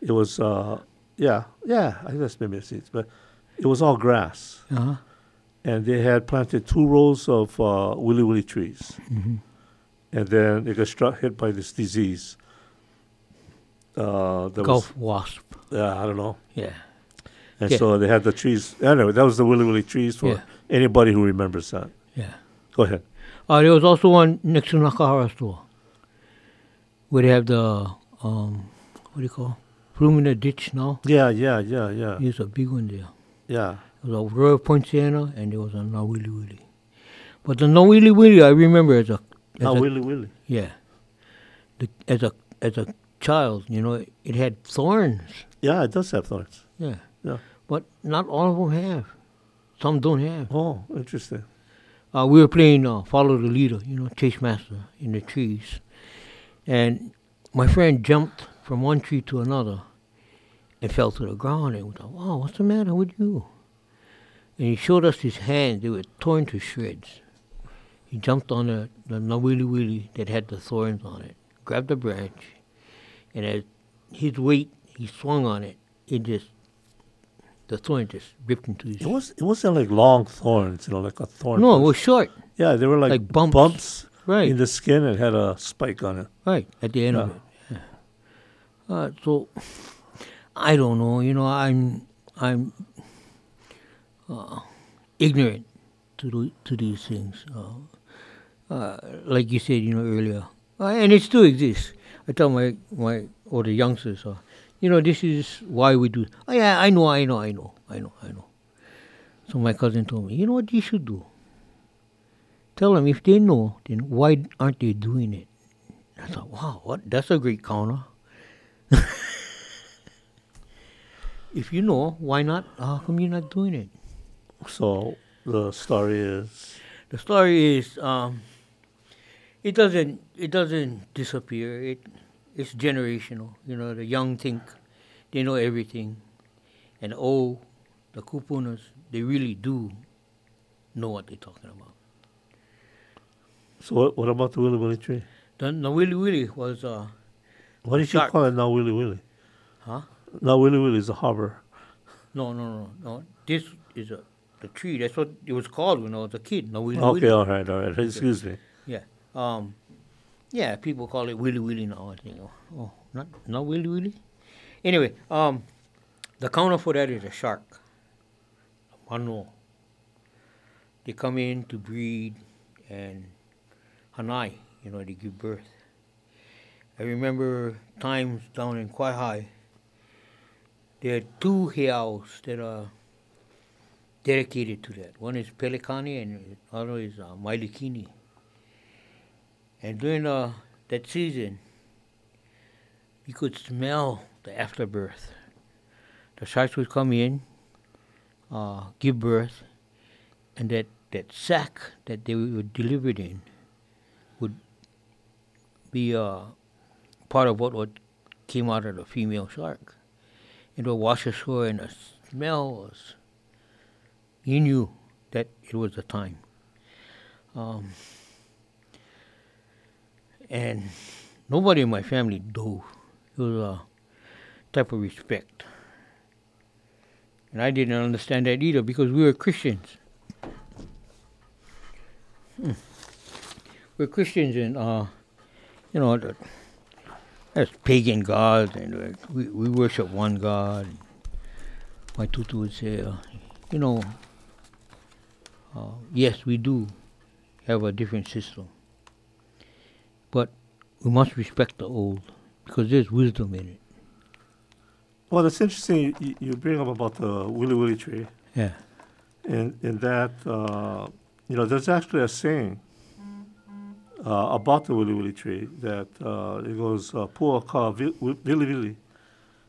it was, uh, yeah, yeah, I guess maybe a seats, but it was all grass. uh-huh. And they had planted two rows of uh, wiliwili trees. Mm-hmm. And then they got struck, hit by this disease. Uh, that Gulf wasp. Was, yeah, I don't know. Yeah. And Yeah. so they had the trees. Anyway, that was the wiliwili trees for Yeah. anybody who remembers that. Yeah. Go ahead. Uh, there was also one next to Nakahara store where they have the um, what do you call Flumina ditch now. Yeah, yeah, yeah, yeah, There's a big one there. yeah. There was a Royal Poinciana and there was a Nawili Willy. Willy. But the Nawili Willy Willy I remember as a, as a willy willy. yeah, the, as a as a child, you know, it, had thorns. Yeah, it does have thorns. Yeah, Yeah. but not all of them have. Some don't have. Oh, interesting. Uh, we were playing uh, follow the leader, you know, chase master in the trees, and my friend jumped from one tree to another and fell to the ground. And we thought, "Wow, what's the matter with you?" And he showed us his hands; they were torn to shreds. He jumped on the the nawili willy that had the thorns on it, grabbed a branch, and as his weight he swung on it, it just the thorn just ripped into his. It was it wasn't like long thorns, you know, like a thorn. No, it was short. yeah, they were like, like bumps. bumps Right. in the skin and had a spike on it. Right at the end of it. Yeah. Uh, so I don't know. You know, I'm I'm uh, ignorant to the, to these things. Uh, uh, like you said, you know earlier, uh, and it still exists. I tell my my or the youngsters, uh, you know, this is why we do. Oh yeah, I know, I know, I know, I know, I know. So my cousin told me, you know what you should do. Tell them if they know, then why aren't they doing it? I thought, wow, what? That's a great counter. *laughs* if you know, why not? How come you're not doing it? So the story is The story is, um, it doesn't, it doesn't disappear. It, it's generational. You know, the young think they know everything, and oh, the kupunas, they really do know what they're talking about. so. What, what about the wiliwili tree? The, the wiliwili was, uh, What did Shark. you call it now, Willy Willy? huh? Now Willy Willy is a harbor. No, no, no, no. This is a the tree. That's what it was called when I was a kid. No, Willy Okay, Willy. all right, all right. Excuse me. Um, yeah. People call it Willy Willy now. I think. Oh, oh not not Willy Willy. Anyway, um, the counter for that is a shark. Mano. They come in to breed and Hanai, you know, they give birth. I remember times down in Kawaihae, there are two heiaus that are dedicated to that. One is Pelikani and the other is uh, Mailekini. And during uh, that season, you could smell the afterbirth. The sharks would come in, uh, give birth, and that, that sack that they were delivered in would be uh, part of what, what came out of the female shark. It would wash ashore, and the smell was you knew that it was the time. Um, and nobody in my family dove. It was a type of respect. And I didn't understand that either because we were Christians. Hmm. We're Christians and, uh, you know, the, that's pagan gods and uh, we, we worship one God. My tutu would say, uh, you know, uh, yes, we do have a different system, we must respect the old because there's wisdom in it. Well, it's interesting you, you bring up about the wiliwili tree. Yeah. in in that uh, you know there's actually a saying uh, about the wiliwili tree that uh, it goes uh, pua ka willy willy,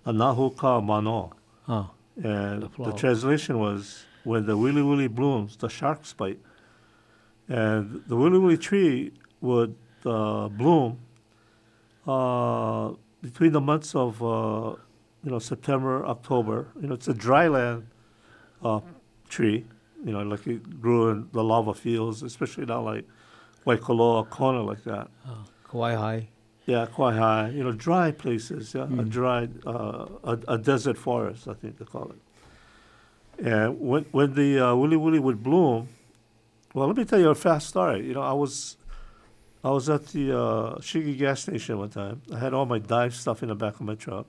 anahu ka mano, Ah. and The the, translation was when the wiliwili blooms, the sharks bite, and the wiliwili tree would uh, bloom uh, between the months of uh, you know September, October. You know it's a dryland uh, tree. You know, like it grew in the lava fields, especially down like Waikoloa, Kona, like that. Uh, Kawaihae. Yeah, quite high. You know, dry places. Yeah, a Mm. dry, uh, a, a desert forest, I think they call it. And when when the uh, wiliwili would bloom, well, let me tell you a fast story. You know, I was, I was at the uh, gas station one time. I had all my dive stuff in the back of my truck,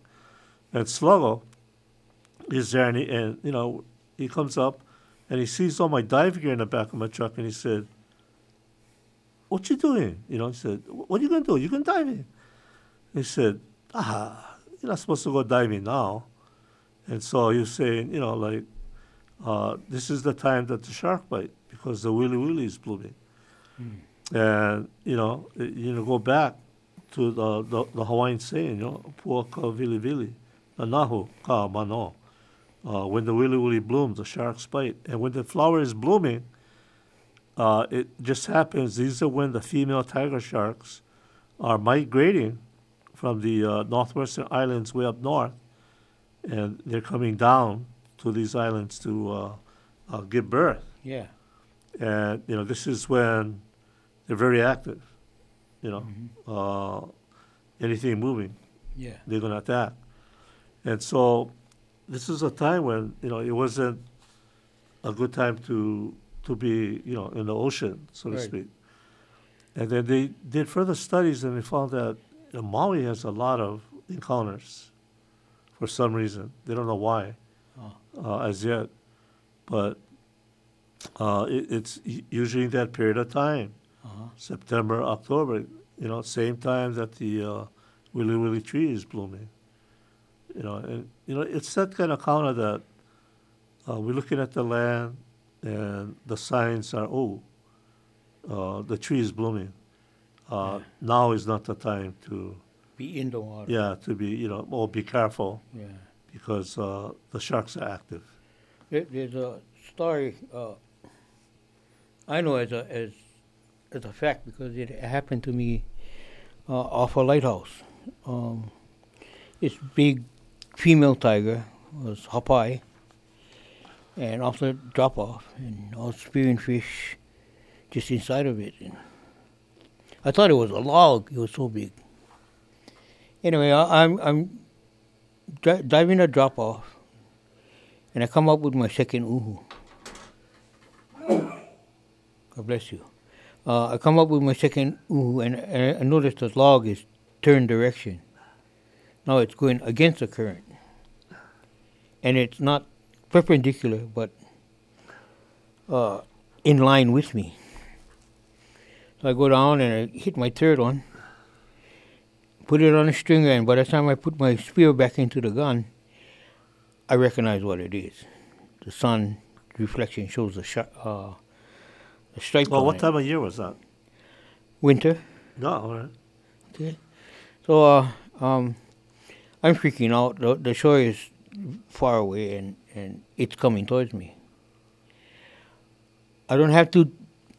and Sluggo is there, and, he, and you know, he comes up, and he sees all my dive gear in the back of my truck, and he said, "What you doing?" You know, he said, "What are you gonna do? You can dive in." He said, "Ah, you're not supposed to go diving now." And so he was saying, you know, like, uh, this is the time that the shark bite because the willy is blooming. And you know, you know, go back to the the, the Hawaiian saying, you know, pua ka vili vili, na nahu ka mano. Uh, when the wiliwili blooms, the sharks bite, and when the flower is blooming, uh, it just happens. These are when the female tiger sharks are migrating from the uh, northwestern islands way up north, and they're coming down to these islands to uh, uh, give birth. Yeah. And you know, this is when they're very active. You know, uh, anything moving, Yeah. they're going to attack. And so this is a time when you know it wasn't a good time to to be you know in the ocean, so to speak. And then they did further studies, and they found that you know, Maui has a lot of encounters for some reason. They don't know why Oh. uh, as yet, but uh, it, it's usually in that period of time, Uh-huh. September, October. You know, same time that the uh, wiliwili tree is blooming. You know, and you know it's that kind of counter that uh, we're looking at the land, and the signs are oh, uh, the tree is blooming. Uh, Now is not the time to Be in the water. yeah to be you know oh be careful Yeah. because uh, the sharks are active. There, there's a story uh, I know as a as as a fact because it happened to me uh, off a lighthouse. Um, this big female tiger was Hapai, and off the drop off, and I was spearing fish just inside of it. And I thought it was a log. It was so big. Anyway, I, I'm I'm dri- diving a drop off, and I come up with my second uhu. God bless you. Uh, I come up with my second uhu, and, and I notice the log is turned direction. Now it's going against the current, and it's not perpendicular, but uh, in line with me. So I go down and I hit my third one, put it on a stringer, and by the time I put my spear back into the gun, I recognize what it is. The sun reflection shows the sh- uh, the stripe. Well, what time of year was that? Winter. No, all right. Okay. So uh, um, I'm freaking out. The, the shore is far away, and, and it's coming towards me. I don't have to.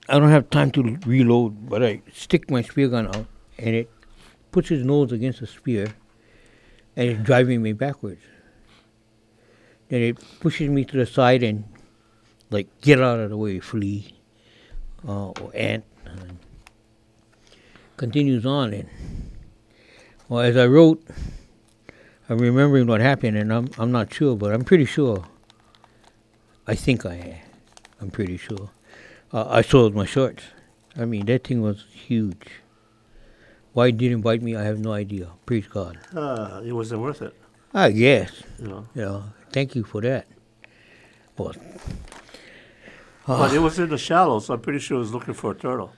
I don't have time to reload, but I stick my spear gun out, and it puts his nose against the spear, and it's driving me backwards. Then it pushes me to the side and, like, get out of the way, flea, uh, or ant. And continues on, and well, as I wrote, I'm remembering what happened, and I'm I'm not sure, but I'm pretty sure. I think I am. I'm pretty sure. Uh, I sold my shorts. I mean, that thing was huge. Why it didn't bite me, I have no idea. Praise God. Uh, it wasn't worth it. I guess. You know. Yeah. Thank you for that. Well, But it was in the shallows. So I'm pretty sure it was looking for a turtle.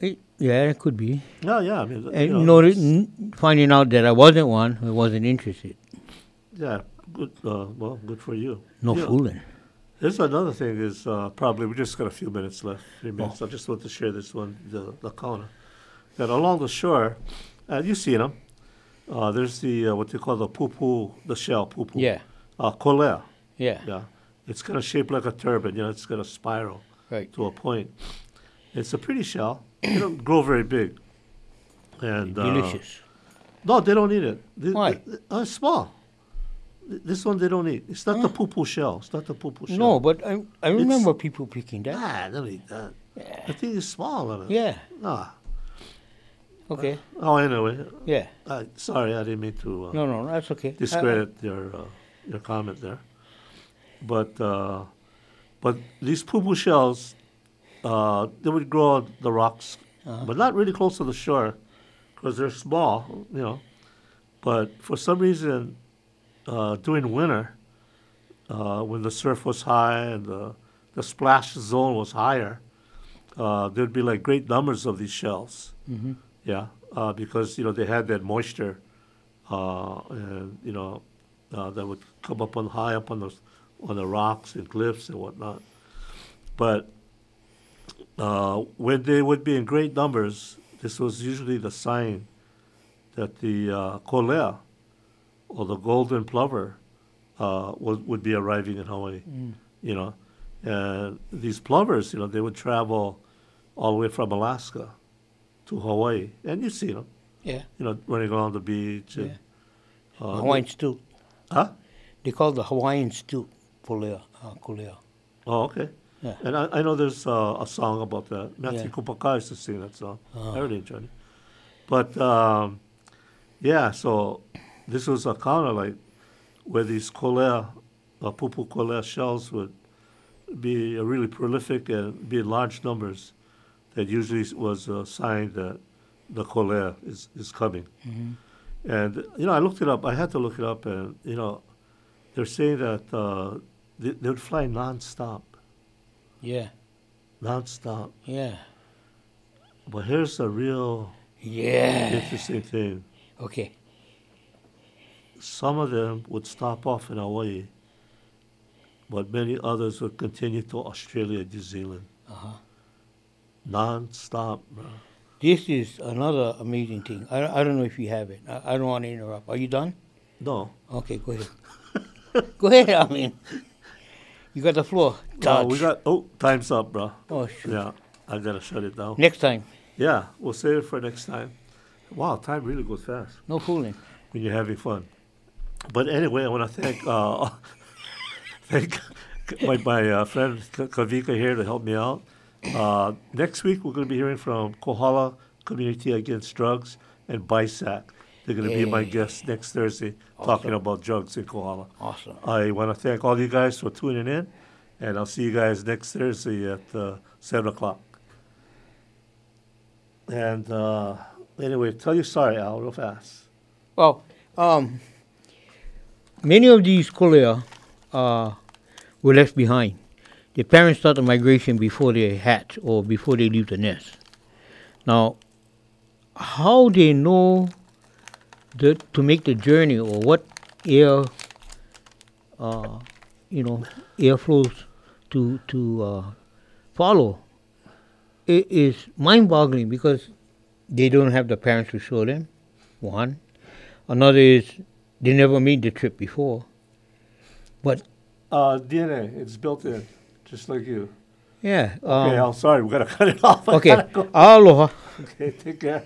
it, yeah, it could be. Yeah, yeah. I mean, you And know, noti- n- finding out that I wasn't one, I wasn't interested. yeah, good. Uh, well, good for you. No You fooling. There's another thing is uh, probably we just got a few minutes left. Three minutes. I just want to share this one, the the counter. That along the shore, uh, you've seen them. Uh, there's the uh, what they call the poo poo, the shell poo poo. Yeah. Uh. Yeah. Yeah. It's kind of shaped like a turban. You know, it's got a spiral Right. to a point. It's a pretty shell. They don't grow very big. And uh, Delicious. no, they don't eat it. They, Why? they- uh, it's small. This one they don't eat. It's not the poo poo shell. It's not the poo poo shell. No, but I I remember people picking that. Ah, don't eat that. The thing is small. On it. Yeah. Ah. Okay. Oh, anyway. Yeah. Uh, sorry, I didn't mean to uh, No, no, that's okay. I- discredit your uh, your comment there. But uh, but these poo shells, uh, they would grow on the rocks, Uh-huh. but not really close to the shore, because they're small, you know. But for some reason, uh, during winter, uh, when the surf was high and the the splash zone was higher, uh, there'd be like great numbers of these shells. Mhm. Yeah, uh, because you know they had that moisture, uh, and you know uh, that would come up on high up on the on the rocks and cliffs and whatnot. But uh, when they would be in great numbers, this was usually the sign that the uh, kolea or the golden plover uh, would, would be arriving in Hawaii. Mm. You know, and these plovers, you know, they would travel all the way from Alaska to Hawaii, and you see them, Yeah. you know, running along the beach. And, Yeah. uh, Hawaiian stilt. Huh? They call the Hawaiian stilt kolea. Uh, kolea. Oh, okay. Yeah. And I, I know there's uh, a song about that. Matthew Yeah. Kupaka used to sing that song. Ah. I really enjoyed it. But um, yeah, so this was a of like where these kolea, uh, pupu kolea shells would be uh, really prolific and be in large numbers. That usually was a sign that the kolea is, is coming. And, you know, I looked it up. I had to look it up, and, you know, they're saying that uh, they, they would fly nonstop, Yeah. nonstop. Yeah. But here's a real Yeah. interesting thing. Okay. Some of them would stop off in Hawaii, but many others would continue to Australia, New Zealand. Uh-huh. Non-stop, bro. This is another amazing thing. I, I don't know if you have it. I, I don't want to interrupt. Are you done? No. Okay, go ahead. Go ahead. I mean, you got the floor. We got, oh, time's up, bro. oh, shoot. Yeah, I gotta shut it down. Next time. Yeah, we'll save it for next time. Wow, time really goes fast No fooling. when you're having fun. But anyway, I want to thank uh, *laughs* thank *laughs* my, my uh, friend Ka- Kavika here to help me out. Uh, next week, we're going to be hearing from Kohala Community Against Drugs and BISAC. They're going to be my guests next Thursday talking about drugs in Kohala. Awesome. I want to thank all you guys for tuning in, and I'll see you guys next Thursday at uh, 7 o'clock. And uh, anyway, tell you sorry, Al, real fast. Well, um, many of these kolea uh, were left behind. Their parents start the migration before they hatch or before they leave the nest. Now, how they know the, to make the journey or what air, uh, you know, air flows to to uh, follow, it is mind-boggling because they don't have the parents to show them. One, Another is they never made the trip before. But Uh, DNA, it's built in, just like you. yeah. Okay, Um, Al, sorry, we got to cut it off. I okay. go. Aloha. Okay, take care.